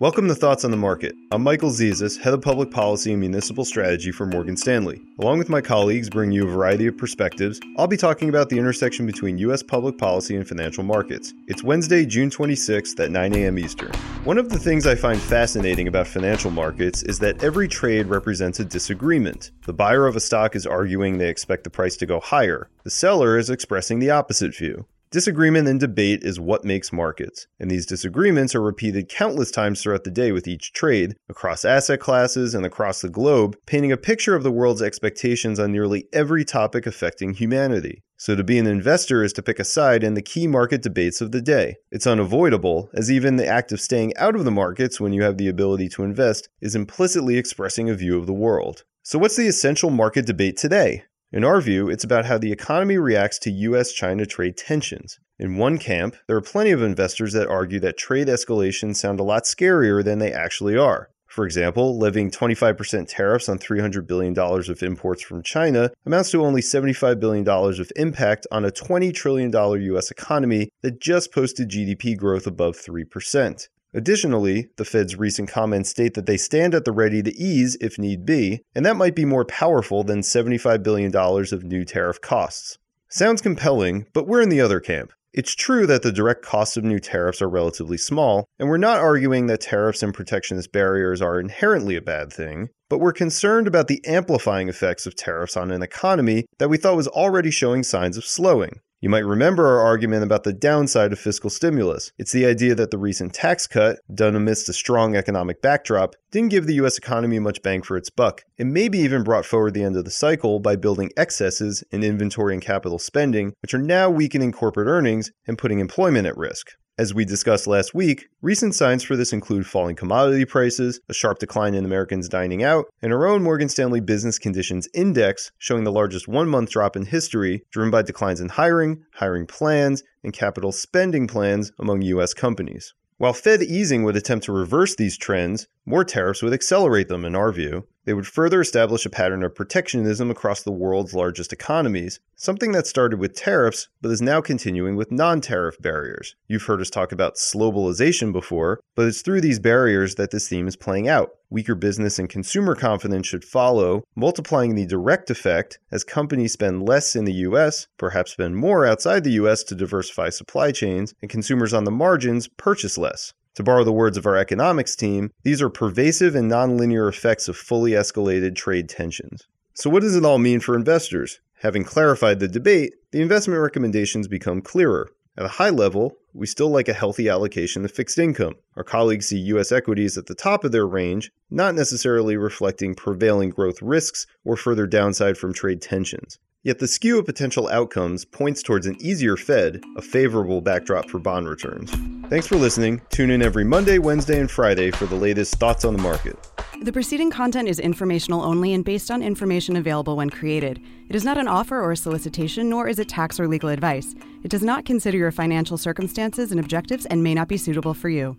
Welcome to Thoughts on the Market. I'm Michael Zezas, Head of Public Policy and Municipal Strategy for Morgan Stanley. Along with my colleagues bringing you a variety of perspectives, I'll be talking about the intersection between U.S. public policy and financial markets. It's Wednesday, June 26th at 9 a.m. Eastern. One of the things I find fascinating about financial markets is that every trade represents a disagreement. The buyer of a stock is arguing they expect the price to go higher. The seller is expressing the opposite view. Disagreement and debate is what makes markets, and these disagreements are repeated countless times throughout the day with each trade, across asset classes and across the globe, painting a picture of the world's expectations on nearly every topic affecting humanity. So, to be an investor is to pick a side in the key market debates of the day. It's unavoidable, as even the act of staying out of the markets when you have the ability to invest is implicitly expressing a view of the world. So, what's the essential market debate today? In our view, it's about how the economy reacts to US China trade tensions. In one camp, there are plenty of investors that argue that trade escalations sound a lot scarier than they actually are. For example, levying 25% tariffs on $300 billion of imports from China amounts to only $75 billion of impact on a $20 trillion US economy that just posted GDP growth above 3%. Additionally, the Fed's recent comments state that they stand at the ready to ease if need be, and that might be more powerful than $75 billion of new tariff costs. Sounds compelling, but we're in the other camp. It's true that the direct costs of new tariffs are relatively small, and we're not arguing that tariffs and protectionist barriers are inherently a bad thing, but we're concerned about the amplifying effects of tariffs on an economy that we thought was already showing signs of slowing. You might remember our argument about the downside of fiscal stimulus. It's the idea that the recent tax cut, done amidst a strong economic backdrop, didn't give the US economy much bang for its buck. It maybe even brought forward the end of the cycle by building excesses in inventory and capital spending, which are now weakening corporate earnings and putting employment at risk. As we discussed last week, recent signs for this include falling commodity prices, a sharp decline in Americans dining out, and our own Morgan Stanley Business Conditions Index showing the largest one month drop in history, driven by declines in hiring, hiring plans, and capital spending plans among U.S. companies. While Fed easing would attempt to reverse these trends, more tariffs would accelerate them, in our view. They would further establish a pattern of protectionism across the world's largest economies, something that started with tariffs but is now continuing with non tariff barriers. You've heard us talk about slowbalization before, but it's through these barriers that this theme is playing out. Weaker business and consumer confidence should follow, multiplying the direct effect as companies spend less in the US, perhaps spend more outside the US to diversify supply chains, and consumers on the margins purchase less. To borrow the words of our economics team, these are pervasive and nonlinear effects of fully escalated trade tensions. So, what does it all mean for investors? Having clarified the debate, the investment recommendations become clearer. At a high level, we still like a healthy allocation of fixed income. Our colleagues see U.S. equities at the top of their range, not necessarily reflecting prevailing growth risks or further downside from trade tensions. Yet the skew of potential outcomes points towards an easier Fed, a favorable backdrop for bond returns. Thanks for listening. Tune in every Monday, Wednesday, and Friday for the latest thoughts on the market. The preceding content is informational only and based on information available when created. It is not an offer or a solicitation, nor is it tax or legal advice. It does not consider your financial circumstances and objectives and may not be suitable for you.